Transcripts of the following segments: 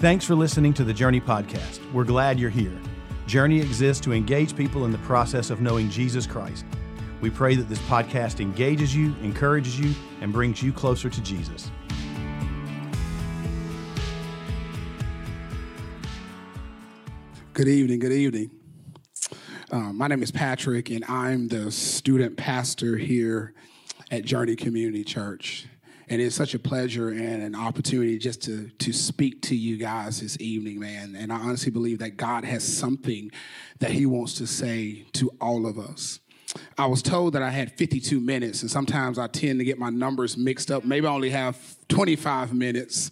Thanks for listening to the Journey Podcast. We're glad you're here. Journey exists to engage people in the process of knowing Jesus Christ. We pray that this podcast engages you, encourages you, and brings you closer to Jesus. Good evening. Good evening. Uh, my name is Patrick, and I'm the student pastor here at Journey Community Church. And it's such a pleasure and an opportunity just to, to speak to you guys this evening, man. And I honestly believe that God has something that He wants to say to all of us. I was told that I had 52 minutes, and sometimes I tend to get my numbers mixed up. Maybe I only have 25 minutes,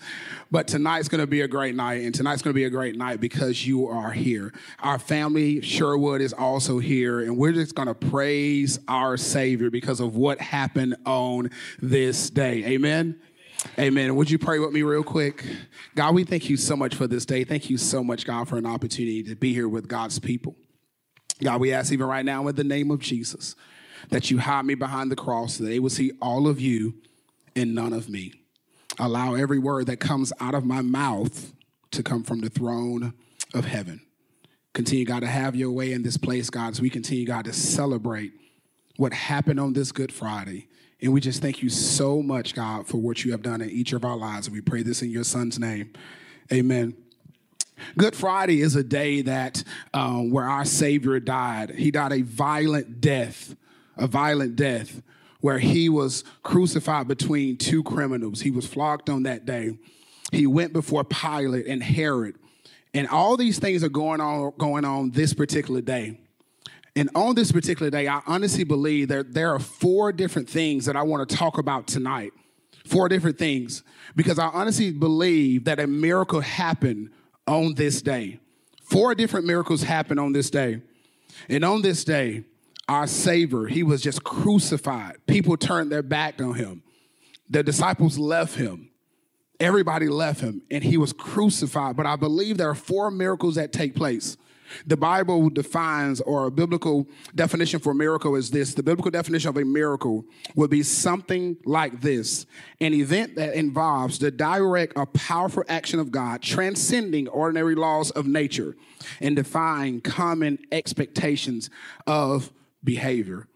but tonight's gonna be a great night, and tonight's gonna be a great night because you are here. Our family, Sherwood, is also here, and we're just gonna praise our Savior because of what happened on this day. Amen. Amen. Would you pray with me real quick? God, we thank you so much for this day. Thank you so much, God, for an opportunity to be here with God's people. God, we ask even right now in the name of Jesus that you hide me behind the cross, that they will see all of you and none of me. Allow every word that comes out of my mouth to come from the throne of heaven. Continue, God, to have your way in this place, God, as we continue, God, to celebrate what happened on this Good Friday. And we just thank you so much, God, for what you have done in each of our lives. We pray this in your son's name. Amen. Good Friday is a day that um, where our Savior died. He died a violent death, a violent death, where he was crucified between two criminals. He was flogged on that day. He went before Pilate and Herod, and all these things are going on going on this particular day. And on this particular day, I honestly believe that there are four different things that I want to talk about tonight. Four different things, because I honestly believe that a miracle happened on this day. Four different miracles happened on this day. And on this day, our Savior, he was just crucified. People turned their back on him. The disciples left him. Everybody left him, and he was crucified. But I believe there are four miracles that take place. The Bible defines, or a biblical definition for miracle is this the biblical definition of a miracle would be something like this an event that involves the direct or powerful action of God, transcending ordinary laws of nature and defying common expectations of behavior.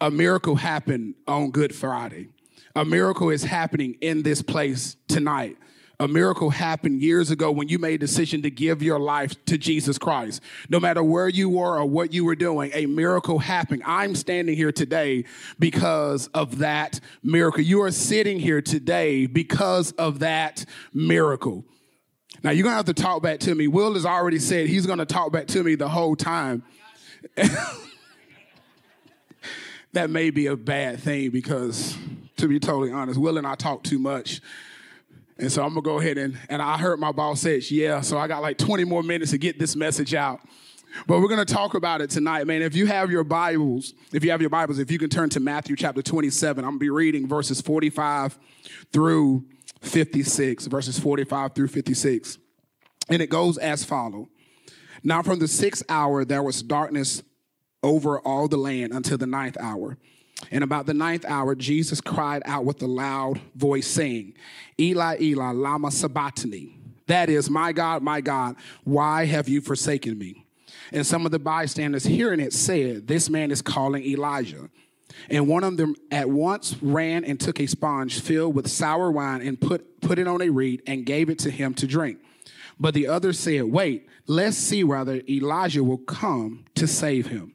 A miracle happened on Good Friday. A miracle is happening in this place tonight. A miracle happened years ago when you made a decision to give your life to Jesus Christ. No matter where you were or what you were doing, a miracle happened. I'm standing here today because of that miracle. You are sitting here today because of that miracle. Now, you're going to have to talk back to me. Will has already said he's going to talk back to me the whole time. that may be a bad thing because, to be totally honest, Will and I talk too much. And so I'm gonna go ahead and, and I heard my boss say, yeah, so I got like 20 more minutes to get this message out. But we're gonna talk about it tonight, man. If you have your Bibles, if you have your Bibles, if you can turn to Matthew chapter 27, I'm gonna be reading verses 45 through 56, verses 45 through 56. And it goes as follow. Now from the sixth hour there was darkness over all the land until the ninth hour. And about the ninth hour, Jesus cried out with a loud voice, saying, Eli, Eli, Lama Sabachthani. That is, my God, my God, why have you forsaken me? And some of the bystanders hearing it said, This man is calling Elijah. And one of them at once ran and took a sponge filled with sour wine and put, put it on a reed and gave it to him to drink. But the other said, Wait, let's see whether Elijah will come to save him.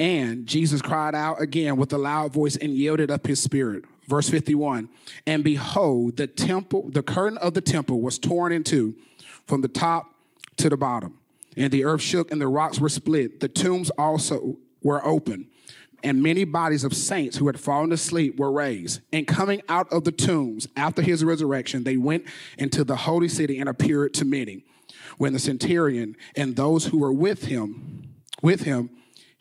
And Jesus cried out again with a loud voice and yielded up his spirit. Verse 51 And behold, the temple, the curtain of the temple was torn in two from the top to the bottom. And the earth shook and the rocks were split. The tombs also were open. And many bodies of saints who had fallen asleep were raised. And coming out of the tombs after his resurrection, they went into the holy city and appeared to many. When the centurion and those who were with him, with him,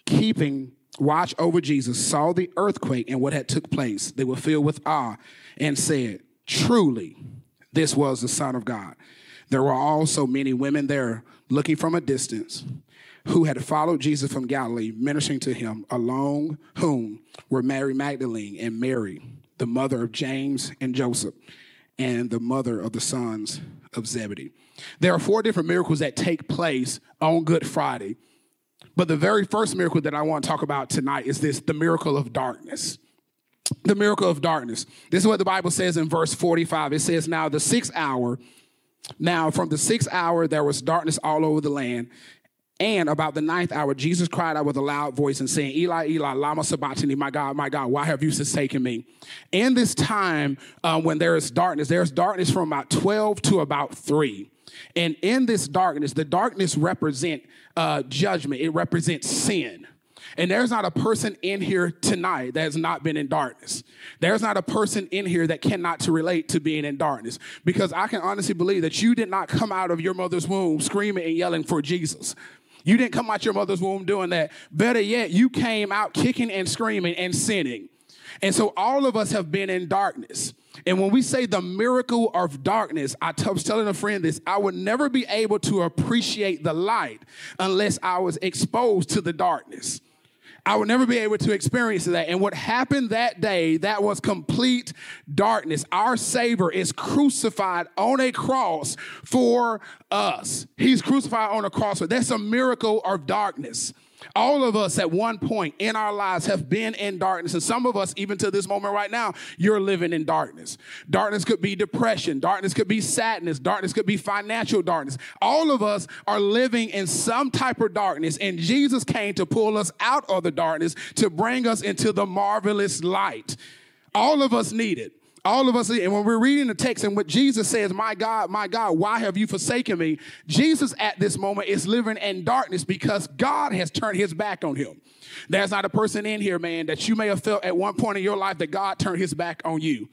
keeping watch over Jesus saw the earthquake and what had took place. They were filled with awe and said, Truly, this was the Son of God. There were also many women there looking from a distance who had followed Jesus from Galilee, ministering to him, along whom were Mary Magdalene and Mary, the mother of James and Joseph, and the mother of the sons of Zebedee. There are four different miracles that take place on Good Friday. But the very first miracle that I want to talk about tonight is this the miracle of darkness. The miracle of darkness. This is what the Bible says in verse 45. It says, Now the sixth hour, now from the sixth hour, there was darkness all over the land. And about the ninth hour, Jesus cried out with a loud voice and saying, Eli, Eli, lama sabachthani, my God, my God, why have you forsaken me? In this time uh, when there is darkness, there's darkness from about 12 to about 3. And in this darkness, the darkness represent uh, judgment. It represents sin. And there's not a person in here tonight that has not been in darkness. There's not a person in here that cannot to relate to being in darkness. Because I can honestly believe that you did not come out of your mother's womb screaming and yelling for Jesus. You didn't come out your mother's womb doing that. Better yet, you came out kicking and screaming and sinning. And so all of us have been in darkness. And when we say the miracle of darkness, I was telling a friend this I would never be able to appreciate the light unless I was exposed to the darkness. I would never be able to experience that. And what happened that day, that was complete darkness. Our Savior is crucified on a cross for us. He's crucified on a cross. That's a miracle of darkness. All of us at one point in our lives have been in darkness. And some of us, even to this moment right now, you're living in darkness. Darkness could be depression. Darkness could be sadness. Darkness could be financial darkness. All of us are living in some type of darkness. And Jesus came to pull us out of the darkness to bring us into the marvelous light. All of us need it. All of us, and when we're reading the text and what Jesus says, My God, my God, why have you forsaken me? Jesus at this moment is living in darkness because God has turned his back on him. There's not a person in here, man, that you may have felt at one point in your life that God turned his back on you.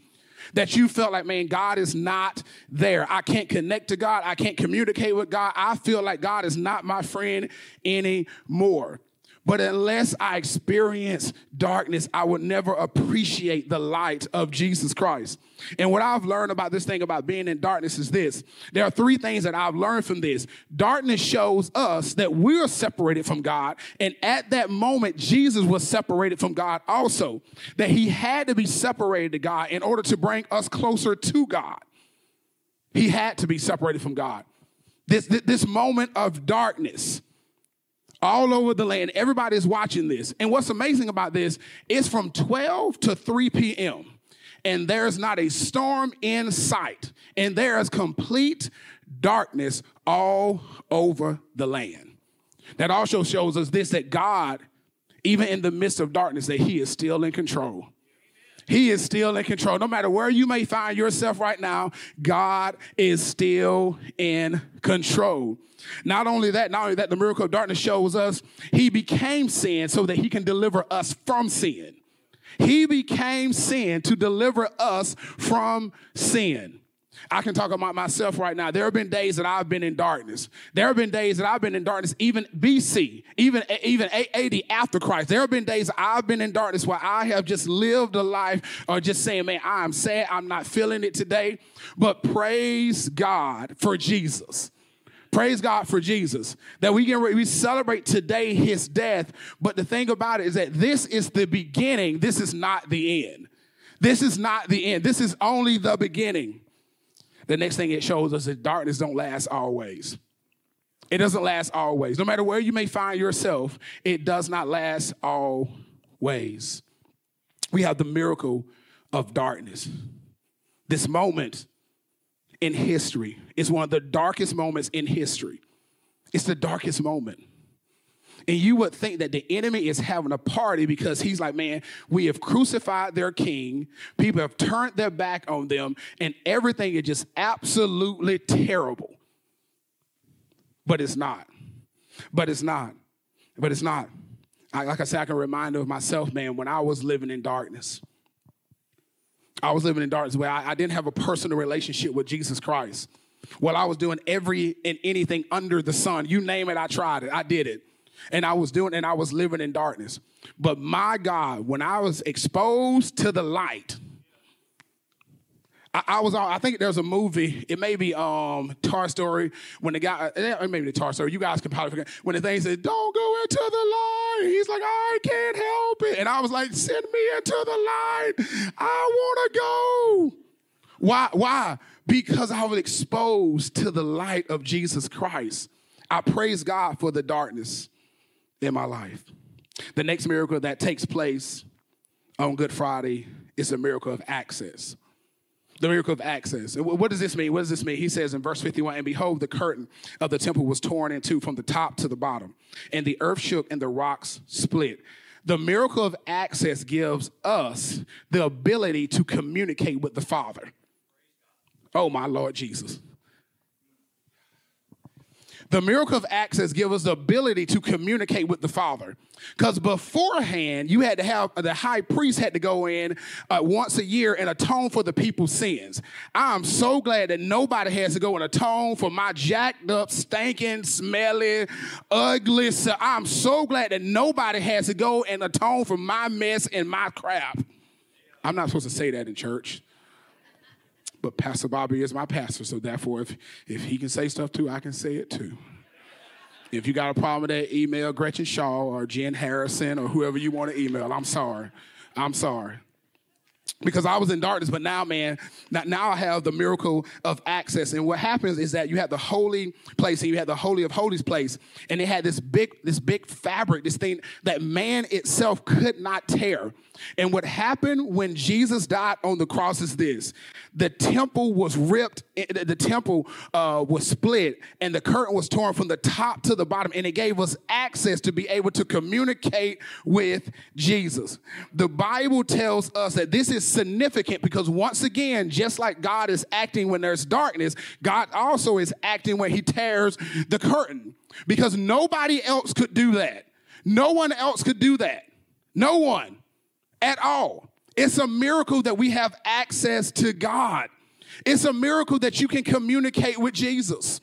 That you felt like, man, God is not there. I can't connect to God. I can't communicate with God. I feel like God is not my friend anymore. But unless I experience darkness, I would never appreciate the light of Jesus Christ. And what I've learned about this thing about being in darkness is this there are three things that I've learned from this. Darkness shows us that we're separated from God. And at that moment, Jesus was separated from God also, that he had to be separated to God in order to bring us closer to God. He had to be separated from God. This, this moment of darkness all over the land. Everybody's watching this. And what's amazing about this is from 12 to 3 p.m. And there's not a storm in sight. And there is complete darkness all over the land. That also shows us this that God, even in the midst of darkness, that He is still in control. He is still in control. No matter where you may find yourself right now, God is still in control. Not only that, not only that, the miracle of darkness shows us he became sin so that he can deliver us from sin. He became sin to deliver us from sin. I can talk about myself right now. There have been days that I've been in darkness. There have been days that I've been in darkness, even BC, even, even AD after Christ. There have been days I've been in darkness where I have just lived a life or just saying, man, I'm sad, I'm not feeling it today. But praise God for Jesus. Praise God for Jesus. That we can we celebrate today his death. But the thing about it is that this is the beginning. This is not the end. This is not the end. This is only the beginning. The next thing it shows us is darkness don't last always. It doesn't last always. No matter where you may find yourself, it does not last always. We have the miracle of darkness. This moment in history. is one of the darkest moments in history. It's the darkest moment. And you would think that the enemy is having a party because he's like, man, we have crucified their king. People have turned their back on them, and everything is just absolutely terrible. But it's not. But it's not. But it's not. I, like I said, I can remind of myself, man, when I was living in darkness. I was living in darkness where I, I didn't have a personal relationship with Jesus Christ. Well, I was doing every and anything under the sun. You name it, I tried it. I did it. And I was doing, and I was living in darkness. But my God, when I was exposed to the light, I, I was I think there's a movie, it may be um Toy Story, when the guy, uh, it may be the Toy Story, you guys can probably forget, when the thing said, don't go into the light. He's like, I can't help it. And I was like, send me into the light. I want to go. Why? Why? Because I was exposed to the light of Jesus Christ. I praise God for the darkness in my life. The next miracle that takes place on Good Friday is a miracle of access. The miracle of access. What does this mean? What does this mean? He says in verse 51 And behold, the curtain of the temple was torn in two from the top to the bottom, and the earth shook and the rocks split. The miracle of access gives us the ability to communicate with the Father. Oh, my Lord Jesus. The miracle of access gives us the ability to communicate with the Father. Because beforehand, you had to have the high priest had to go in uh, once a year and atone for the people's sins. I'm so glad that nobody has to go and atone for my jacked up, stinking, smelly, ugly. So I'm so glad that nobody has to go and atone for my mess and my crap. I'm not supposed to say that in church but Pastor Bobby is my pastor, so therefore, if, if he can say stuff too, I can say it too. If you got a problem with that, email Gretchen Shaw or Jen Harrison or whoever you want to email. I'm sorry. I'm sorry because I was in darkness, but now, man, now I have the miracle of access. And what happens is that you have the holy place and you have the holy of holies place, and it had this big, this big fabric, this thing that man itself could not tear. And what happened when Jesus died on the cross is this: the temple was ripped, eh, the temple uh, was split, and the curtain was torn from the top to the bottom, and it gave us access to be able to communicate with Jesus. The Bible tells us that this is significant because once again, just like God is acting when there's darkness, God also is acting when He tears the curtain because nobody else could do that. No one else could do that. No one at all. It's a miracle that we have access to God. It's a miracle that you can communicate with Jesus,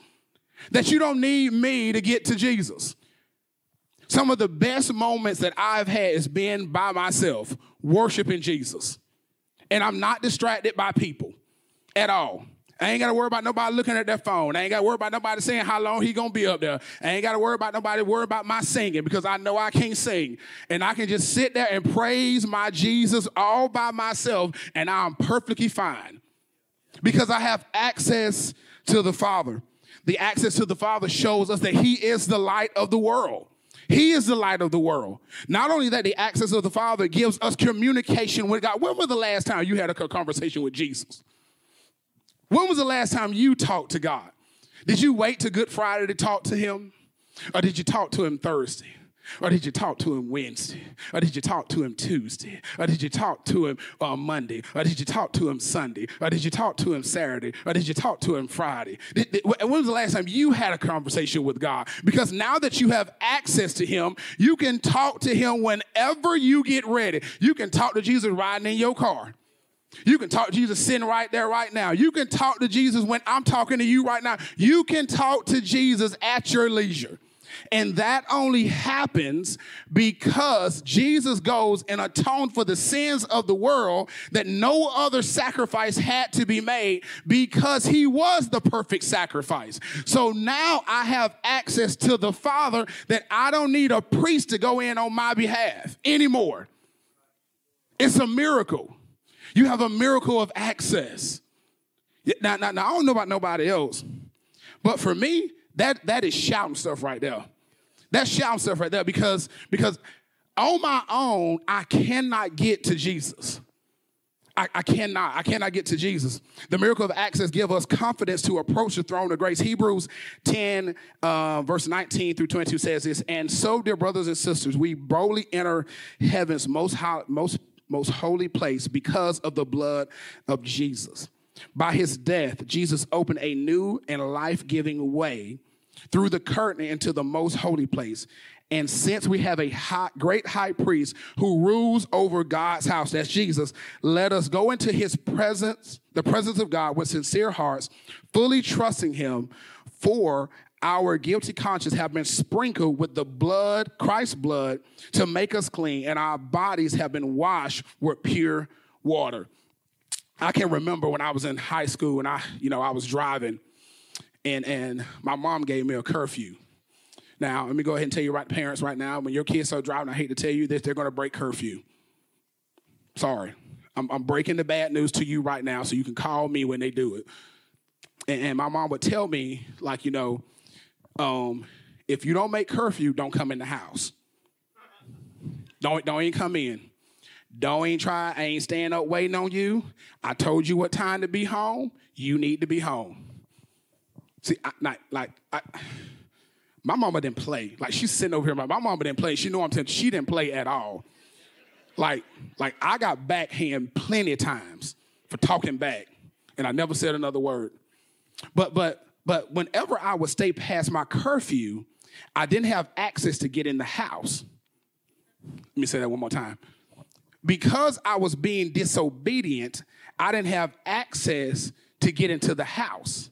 that you don't need me to get to Jesus. Some of the best moments that I've had is being by myself, worshiping Jesus. And I'm not distracted by people at all. I ain't got to worry about nobody looking at their phone. I ain't got to worry about nobody saying how long he gonna be up there. I ain't got to worry about nobody worry about my singing because I know I can't sing. And I can just sit there and praise my Jesus all by myself and I'm perfectly fine because I have access to the Father. The access to the Father shows us that he is the light of the world. He is the light of the world. Not only that, the access of the Father gives us communication with God. When was the last time you had a conversation with Jesus? When was the last time you talked to God? Did you wait to Good Friday to talk to Him? Or did you talk to Him Thursday? Or did you talk to him Wednesday? Or did you talk to him Tuesday? Or did you talk to him on Monday? Or did you talk to him Sunday? Or did you talk to him Saturday? Or did you talk to him Friday? When was the last time you had a conversation with God? Because now that you have access to him, you can talk to him whenever you get ready. You can talk to Jesus riding in your car. You can talk to Jesus sitting right there right now. You can talk to Jesus when I'm talking to you right now. You can talk to Jesus at your leisure. And that only happens because Jesus goes and atones for the sins of the world that no other sacrifice had to be made because he was the perfect sacrifice. So now I have access to the Father that I don't need a priest to go in on my behalf anymore. It's a miracle. You have a miracle of access. Now, now, now I don't know about nobody else, but for me, that, that is shouting stuff right there. That's shouting stuff right there because, because on my own, I cannot get to Jesus. I, I, cannot. I cannot get to Jesus. The miracle of access give us confidence to approach the throne of grace. Hebrews 10, uh, verse 19 through 22 says this, and so, dear brothers and sisters, we boldly enter heaven's most, high, most most holy place because of the blood of Jesus. By his death, Jesus opened a new and life giving way through the curtain into the most holy place. And since we have a high, great high priest who rules over God's house, that's Jesus, let us go into his presence, the presence of God with sincere hearts, fully trusting him for our guilty conscience have been sprinkled with the blood, Christ's blood, to make us clean, and our bodies have been washed with pure water. I can remember when I was in high school and I, you know, I was driving and and my mom gave me a curfew. Now, let me go ahead and tell you right parents right now, when your kids are driving, I hate to tell you this, they're gonna break curfew. Sorry. I'm, I'm breaking the bad news to you right now so you can call me when they do it. And, and my mom would tell me, like, you know, um, if you don't make curfew, don't come in the house. Don't, don't even come in. Don't even try. I ain't stand up waiting on you. I told you what time to be home. You need to be home. See, I, like, like I, my mama didn't play. Like she's sitting over here. My, my mama didn't play. She know I'm saying she didn't play at all. Like, like I got backhand plenty of times for talking back, and I never said another word. But but but whenever I would stay past my curfew, I didn't have access to get in the house. Let me say that one more time. Because I was being disobedient, I didn't have access to get into the house.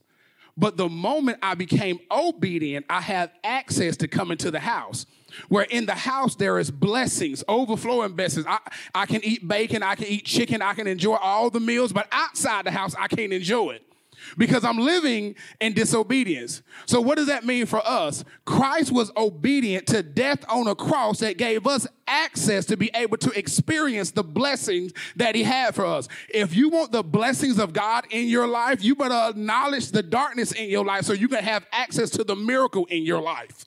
But the moment I became obedient, I have access to come into the house. Where in the house there is blessings, overflowing blessings. I, I can eat bacon, I can eat chicken, I can enjoy all the meals, but outside the house, I can't enjoy it because I'm living in disobedience. So, what does that mean for us? Christ was obedient to death on a cross that gave us access to be able to experience the blessings that He had for us. If you want the blessings of God in your life, you better acknowledge the darkness in your life so you can have access to the miracle in your life.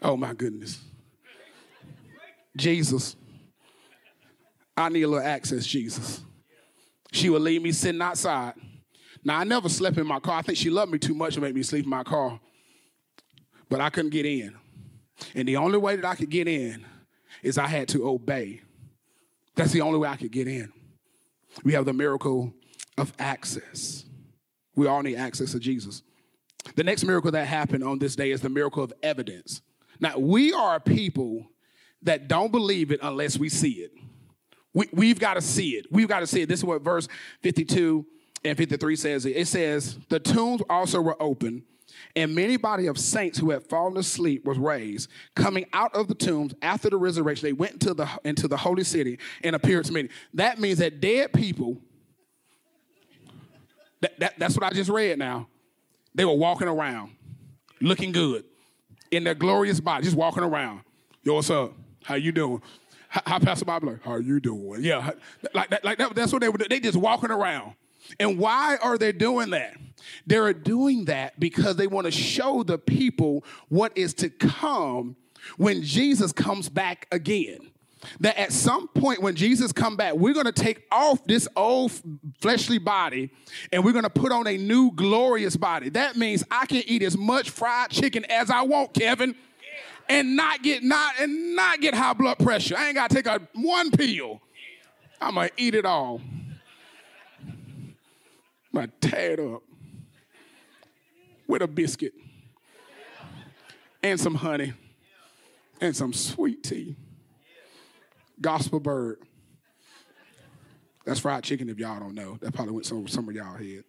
Oh my goodness. Jesus. I need a little access, Jesus. She would leave me sitting outside. Now, I never slept in my car. I think she loved me too much to make me sleep in my car. But I couldn't get in. And the only way that I could get in is I had to obey. That's the only way I could get in. We have the miracle of access. We all need access to Jesus. The next miracle that happened on this day is the miracle of evidence. Now, we are people that don't believe it unless we see it. We, we've got to see it. We've got to see it. This is what verse 52 and 53 says. It says, The tombs also were open, and many body of saints who had fallen asleep was raised. Coming out of the tombs after the resurrection, they went into the, into the holy city and appeared to many. That means that dead people, that, that, that's what I just read now, they were walking around, looking good, in their glorious body, just walking around. Yo, what's up? How you doing? How Pastor Bob like, how you doing? Yeah, like that, like that, that's what they were. They just walking around. And why are they doing that? They're doing that because they want to show the people what is to come when Jesus comes back again. That at some point when Jesus come back, we're going to take off this old fleshly body and we're going to put on a new glorious body. That means I can eat as much fried chicken as I want, Kevin and not get not and not get high blood pressure. I ain't gotta take a one pill. I'm gonna eat it all. I'm gonna tear it up with a biscuit and some honey and some sweet tea. Gospel bird. That's fried chicken if y'all don't know. That probably went over some of y'all head.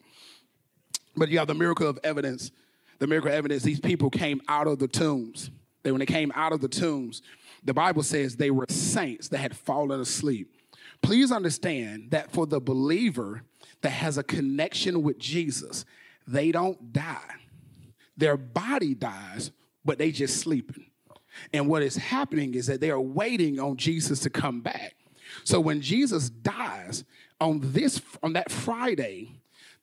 But you have the miracle of evidence. The miracle of evidence, these people came out of the tombs. They, when they came out of the tombs, the Bible says they were saints that had fallen asleep. Please understand that for the believer that has a connection with Jesus, they don't die. Their body dies, but they just sleeping. And what is happening is that they are waiting on Jesus to come back. So when Jesus dies on this on that Friday,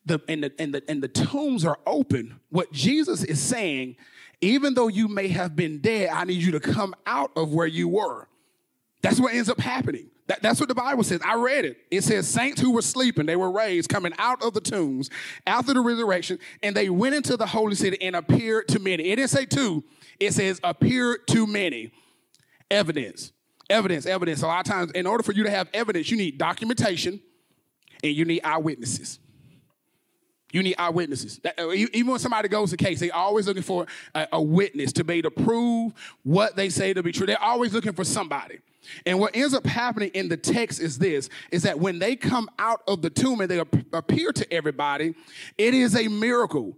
the and the and the and the tombs are open, what Jesus is saying even though you may have been dead, I need you to come out of where you were. That's what ends up happening. That, that's what the Bible says. I read it. It says, Saints who were sleeping, they were raised, coming out of the tombs after the resurrection, and they went into the holy city and appeared to many. It didn't say two, it says appeared to many. Evidence, evidence, evidence. A lot of times, in order for you to have evidence, you need documentation and you need eyewitnesses. You need eyewitnesses. Uh, even when somebody goes to case, they're always looking for a, a, witness to be able to prove what they say to be true. They're always looking for somebody. And what ends up happening in the text is this, is that when they come out of the tomb and they appear to everybody, it is a miracle.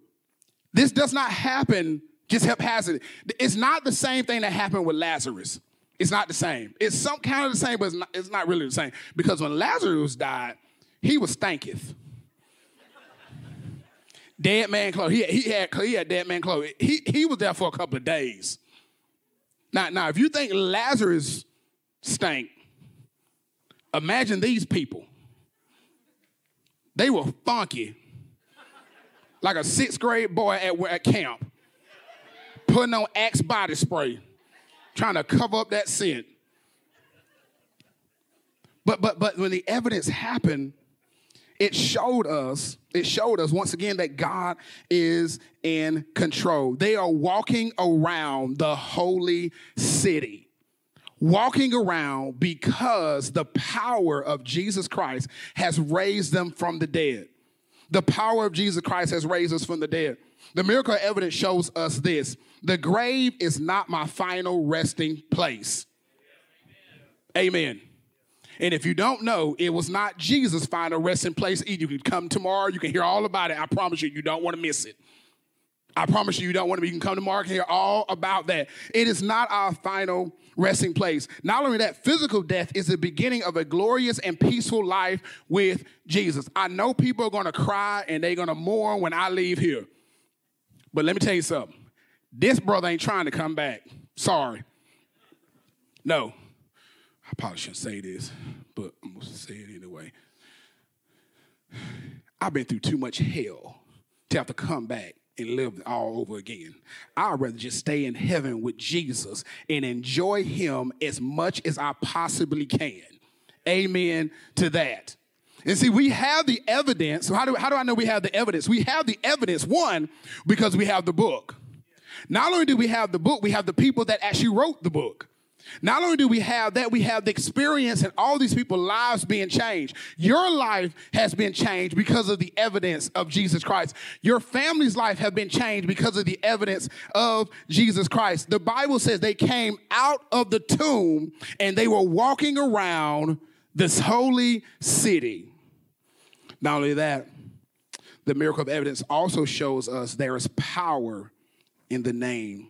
This does not happen just haphazardly. It's not the same thing that happened with Lazarus. It's not the same. It's some kind of the same, but it's not, it's not really the same. Because when Lazarus died, he was stanketh. Dead man clothes. He, he had he had dead man clothes. He he was there for a couple of days. Now, now, if you think Lazarus stank, imagine these people. They were funky, like a sixth grade boy at, at camp, putting on Axe body spray, trying to cover up that scent. But but but when the evidence happened, it showed us, it showed us once again that God is in control. They are walking around the holy city. Walking around because the power of Jesus Christ has raised them from the dead. The power of Jesus Christ has raised us from the dead. The miracle evidence shows us this the grave is not my final resting place. Amen. And if you don't know, it was not Jesus' final resting place either. You can come tomorrow, you can hear all about it. I promise you, you don't want to miss it. I promise you, you don't want to. You can come tomorrow and hear all about that. It is not our final resting place. Not only that, physical death is the beginning of a glorious and peaceful life with Jesus. I know people are going to cry and they're going to mourn when I leave here. But let me tell you something. This brother ain't trying to come back. Sorry. No, I probably shouldn't say this, but I'm gonna say it anyway. I've been through too much hell to have to come back and live all over again. I'd rather just stay in heaven with Jesus and enjoy Him as much as I possibly can. Amen to that. And see, we have the evidence. So, how do, how do I know we have the evidence? We have the evidence, one, because we have the book. Not only do we have the book, we have the people that actually wrote the book. Not only do we have that, we have the experience and all these people's lives being changed. Your life has been changed because of the evidence of Jesus Christ. Your family's life have been changed because of the evidence of Jesus Christ. The Bible says they came out of the tomb and they were walking around this holy city. Not only that, the miracle of evidence also shows us there is power in the name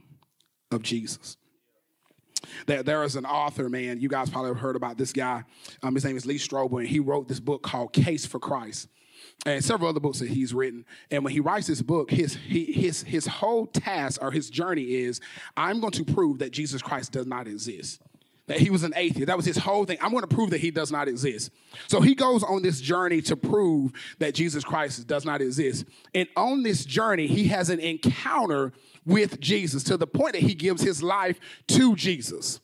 of Jesus. There, there is an author, man. You guys probably have heard about this guy. Um, his name is Lee Strobel, and he wrote this book called Case for Christ and several other books that he's written. And when he writes this book, his he, his his whole task or his journey is, I'm going to prove that Jesus Christ does not exist. That he was an atheist. That was his whole thing. I'm going to prove that he does not exist. So he goes on this journey to prove that Jesus Christ does not exist. And on this journey, he has an encounter with Jesus to the point that he gives his life to Jesus.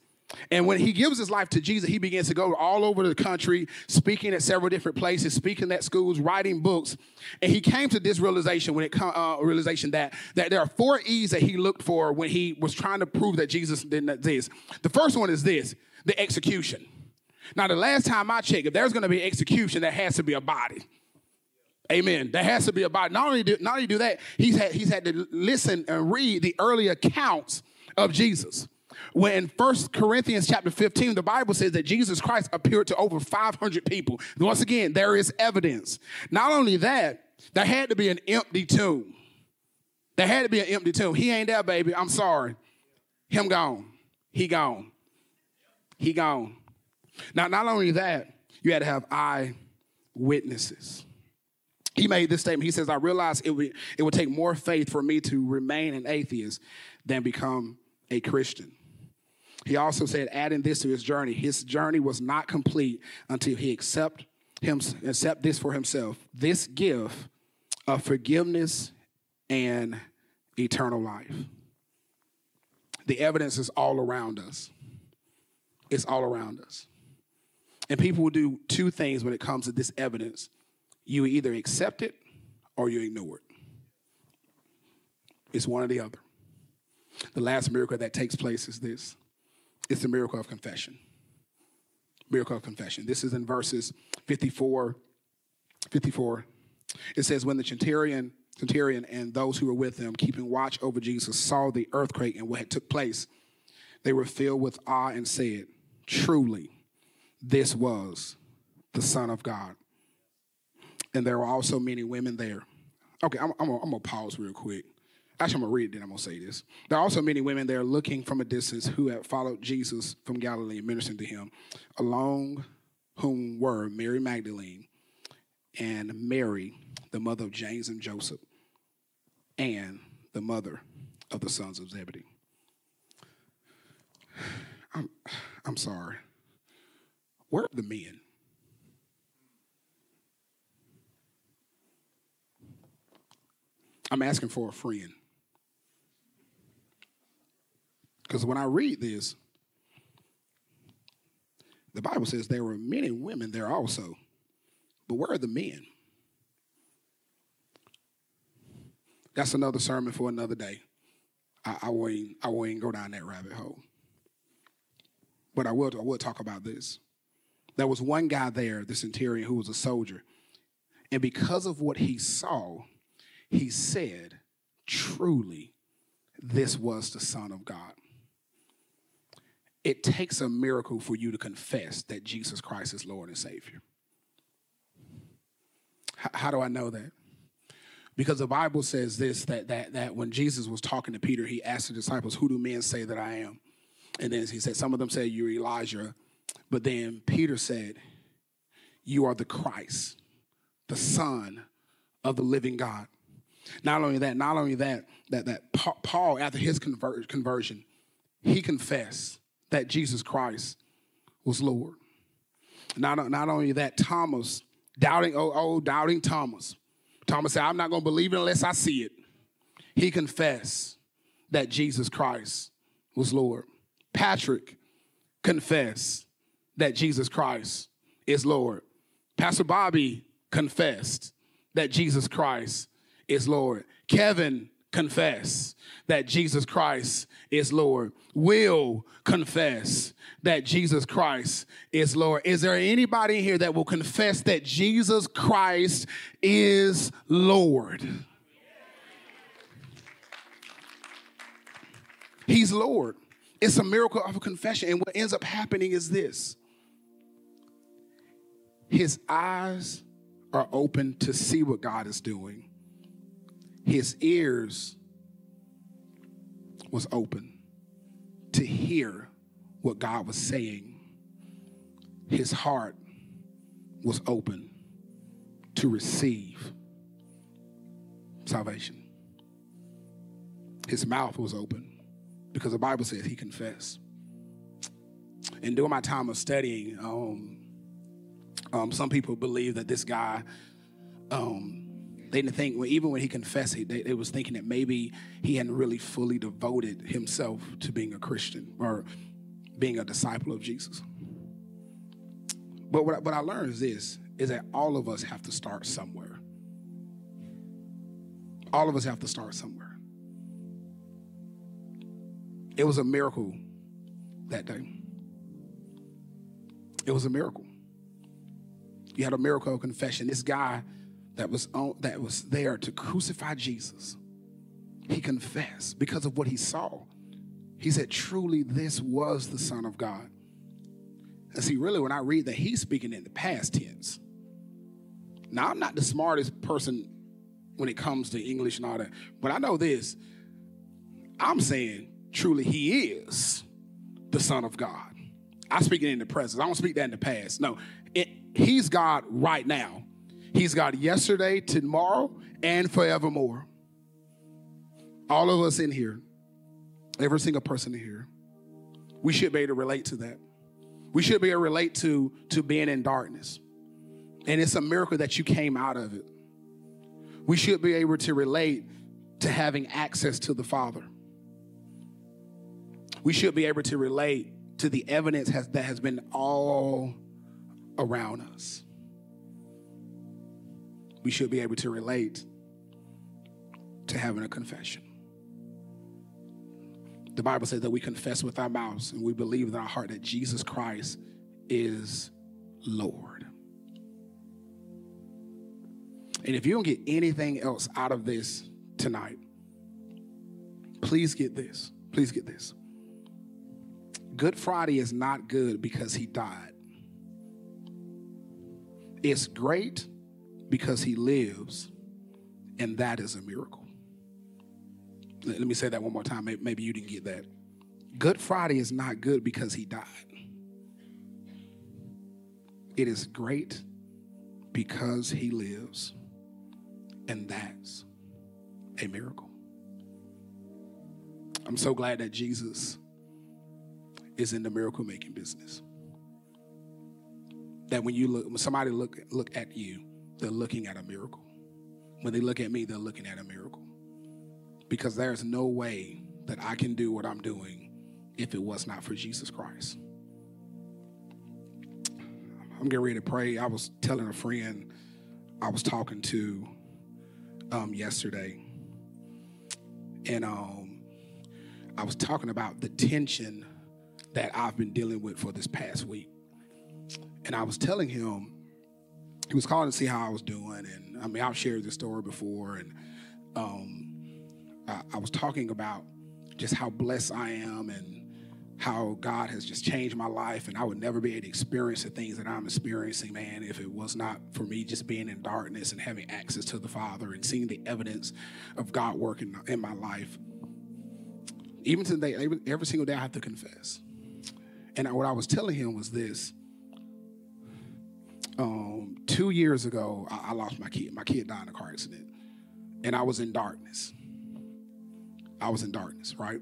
And when he gives his life to Jesus, he begins to go all over the country, speaking at several different places, speaking at schools, writing books. And he came to this realization when it uh, realization that that there are four E's that he looked for when he was trying to prove that Jesus didn't exist. The first one is this: the execution. Now, the last time I checked, if there's going to be execution, there has to be a body. Amen. There has to be a body. Not only do, not only do that, he's had, he's had to listen and read the early accounts of Jesus. When in 1 Corinthians chapter 15, the Bible says that Jesus Christ appeared to over 500 people. Once again, there is evidence. Not only that, there had to be an empty tomb. There had to be an empty tomb. He ain't there, baby. I'm sorry. Him gone. He gone. He gone. Now, not only that, you had to have eyewitnesses he made this statement. He says, I realized it would, it would take more faith for me to remain an atheist than become a Christian. He also said, adding this to his journey, his journey was not complete until he accept him accept this for himself. This gift of forgiveness and eternal life. The evidence is all around us. It's all around us. And people will do two things when it comes to this evidence you either accept it or you ignore it. It's one or the other. The last miracle that takes place is this it's the miracle of confession. Miracle of confession. This is in verses 54. 54. It says, When the centurion, centurion and those who were with him, keeping watch over Jesus, saw the earthquake and what had took place, they were filled with awe and said, Truly, this was the Son of God and there were also many women there. Okay, I'm, I'm, I'm gonna pause real quick. Actually, I'm gonna read it, then I'm gonna say this. There are also many women there looking from a distance who had followed Jesus from Galilee and ministered to him, along whom were Mary Magdalene and Mary, the mother of James and Joseph, and the mother of the sons of Zebedee. I'm, I'm sorry. Where are the men? I'm asking for a friend. Because when I read this, the Bible says there were many women there also. But where are the men? That's another sermon for another day. I, I, won't, I won't go down that rabbit hole. But I will, I will talk about this. There was one guy there, the centurion, who was a soldier. And because of what he saw, he said, Truly, this was the Son of God. It takes a miracle for you to confess that Jesus Christ is Lord and Savior. H- how do I know that? Because the Bible says this that, that, that when Jesus was talking to Peter, he asked the disciples, Who do men say that I am? And then he said, Some of them say you're Elijah. But then Peter said, You are the Christ, the Son of the living God. Not only that, not only that, that, that Paul, after his conver- conversion, he confessed that Jesus Christ was Lord. Not, not only that, Thomas, doubting, oh, oh, doubting Thomas. Thomas said, I'm not going to believe it unless I see it. He confessed that Jesus Christ was Lord. Patrick confessed that Jesus Christ is Lord. Pastor Bobby confessed that Jesus Christ is Lord. Kevin confess that Jesus Christ is Lord. Will confess that Jesus Christ is Lord. Is there anybody here that will confess that Jesus Christ is Lord? He's Lord. It's a miracle of a confession. And what ends up happening is this his eyes are open to see what God is doing his ears was open to hear what God was saying. His heart was open to receive salvation. His mouth was open because the Bible says he confessed. And during my time of studying, um, um, some people believe that this guy um, they didn't think, well, even when he confessed, they, they was thinking that maybe he hadn't really fully devoted himself to being a Christian or being a disciple of Jesus. But what, what I learned is this, is that all of us have to start somewhere. All of us have to start somewhere. It was a miracle that day. It was a miracle. You had a miracle of confession. This guy that was on, that was there to crucify Jesus, he confessed because of what he saw. He said, "Truly, this was the Son of God." And see, really, when I read that, he's speaking in the past tense. Now, I'm not the smartest person when it comes to English and all that, but I know this. I'm saying, truly, he is the Son of God. I speak it in the present. I don't speak that in the past. No, it, he's God right now. He's God yesterday, tomorrow, and forevermore. All of us in here, every single person in here, we should be able to relate to that. We should be able to relate to, to being in darkness. And it's a miracle that you came out of it. We should be able to relate to having access to the Father. We should be able to relate to the evidence has, that has been all around us we should be able to relate to having a confession. The Bible says that we confess with our mouths and we believe in our heart that Jesus Christ is Lord. And if you don't get anything else out of this tonight, please get this. Please get this. Good Friday is not good because he died. It's great because he lives, and that is a miracle. Let me say that one more time. Maybe you didn't get that. Good Friday is not good because he died. It is great because he lives, and that's a miracle. I'm so glad that Jesus is in the miracle making business. That when you look, when somebody look look at you, they're looking at a miracle. When they look at me, they're looking at a miracle. Because there's no way that I can do what I'm doing if it was not for Jesus Christ. I'm getting ready to pray. I was telling a friend I was talking to um, yesterday, and um, I was talking about the tension that I've been dealing with for this past week. And I was telling him, he was calling to see how I was doing. And I mean, I've shared this story before. And um, I, I was talking about just how blessed I am and how God has just changed my life, and I would never be able to experience the things that I'm experiencing, man, if it was not for me just being in darkness and having access to the Father and seeing the evidence of God working in my life. Even today, every single day, I have to confess. And what I was telling him was this. Um, two years ago, I, I lost my kid. My kid died in a car accident, and I was in darkness. I was in darkness, right?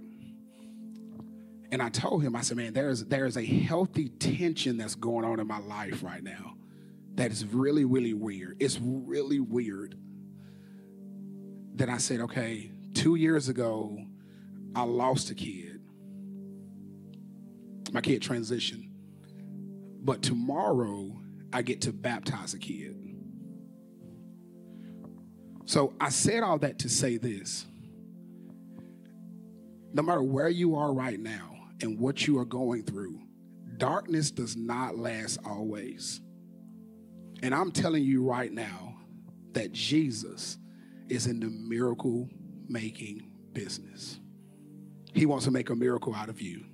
And I told him, I said, man, there's there's a healthy tension that's going on in my life right now that is really, really weird. It's really weird that I said, okay, two years ago, I lost a kid. My kid transitioned. But tomorrow, I get to baptize a kid. So I said all that to say this. No matter where you are right now, and what you are going through, darkness does not last always. And I'm telling you right now that Jesus is in the miracle making business. He wants to make a miracle out of you.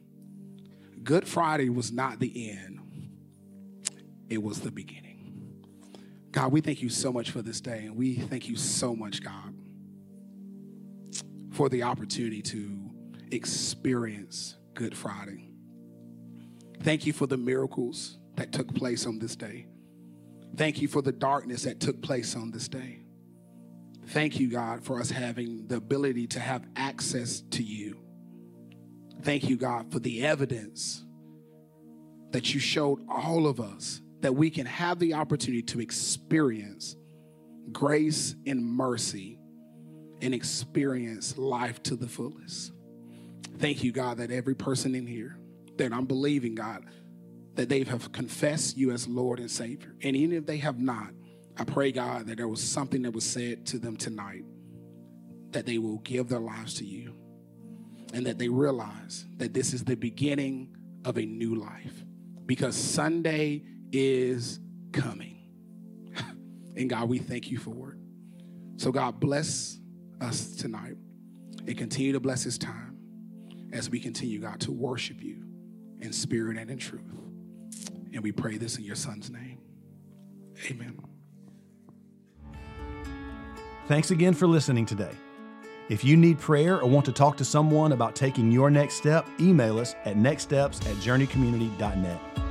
Good Friday was not the end, it was the beginning. God, we thank you so much for this day, and we thank you so much, God, for the opportunity to experience Good Friday. Thank you for the miracles that took place on this day. Thank you for the darkness that took place on this day. Thank you, God, for us having the ability to have access to you. Thank you, God, for the evidence that you showed all of us that we can have the opportunity to experience grace and mercy and experience life to the fullest. Thank you, God, that every person in here, that I'm believing, God, that they have confessed you as Lord and Savior. And even if they have not, I pray, God, that there was something that was said to them tonight that they will give their lives to you and that they realize that this is the beginning of a new life because Sunday is coming. and God, we thank you for it. So, God, bless us tonight and continue to bless this time as we continue, God, to worship you in spirit and in truth. And we pray this in your son's name. Amen. Thanks again for listening today. If you need prayer or want to talk to someone about taking your next step, email us at nextsteps at journeycommunity.net.